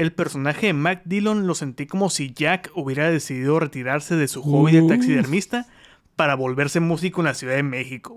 el personaje de Mac Dillon lo sentí como si Jack hubiera decidido retirarse de su hobby de taxidermista para volverse músico en la Ciudad de México.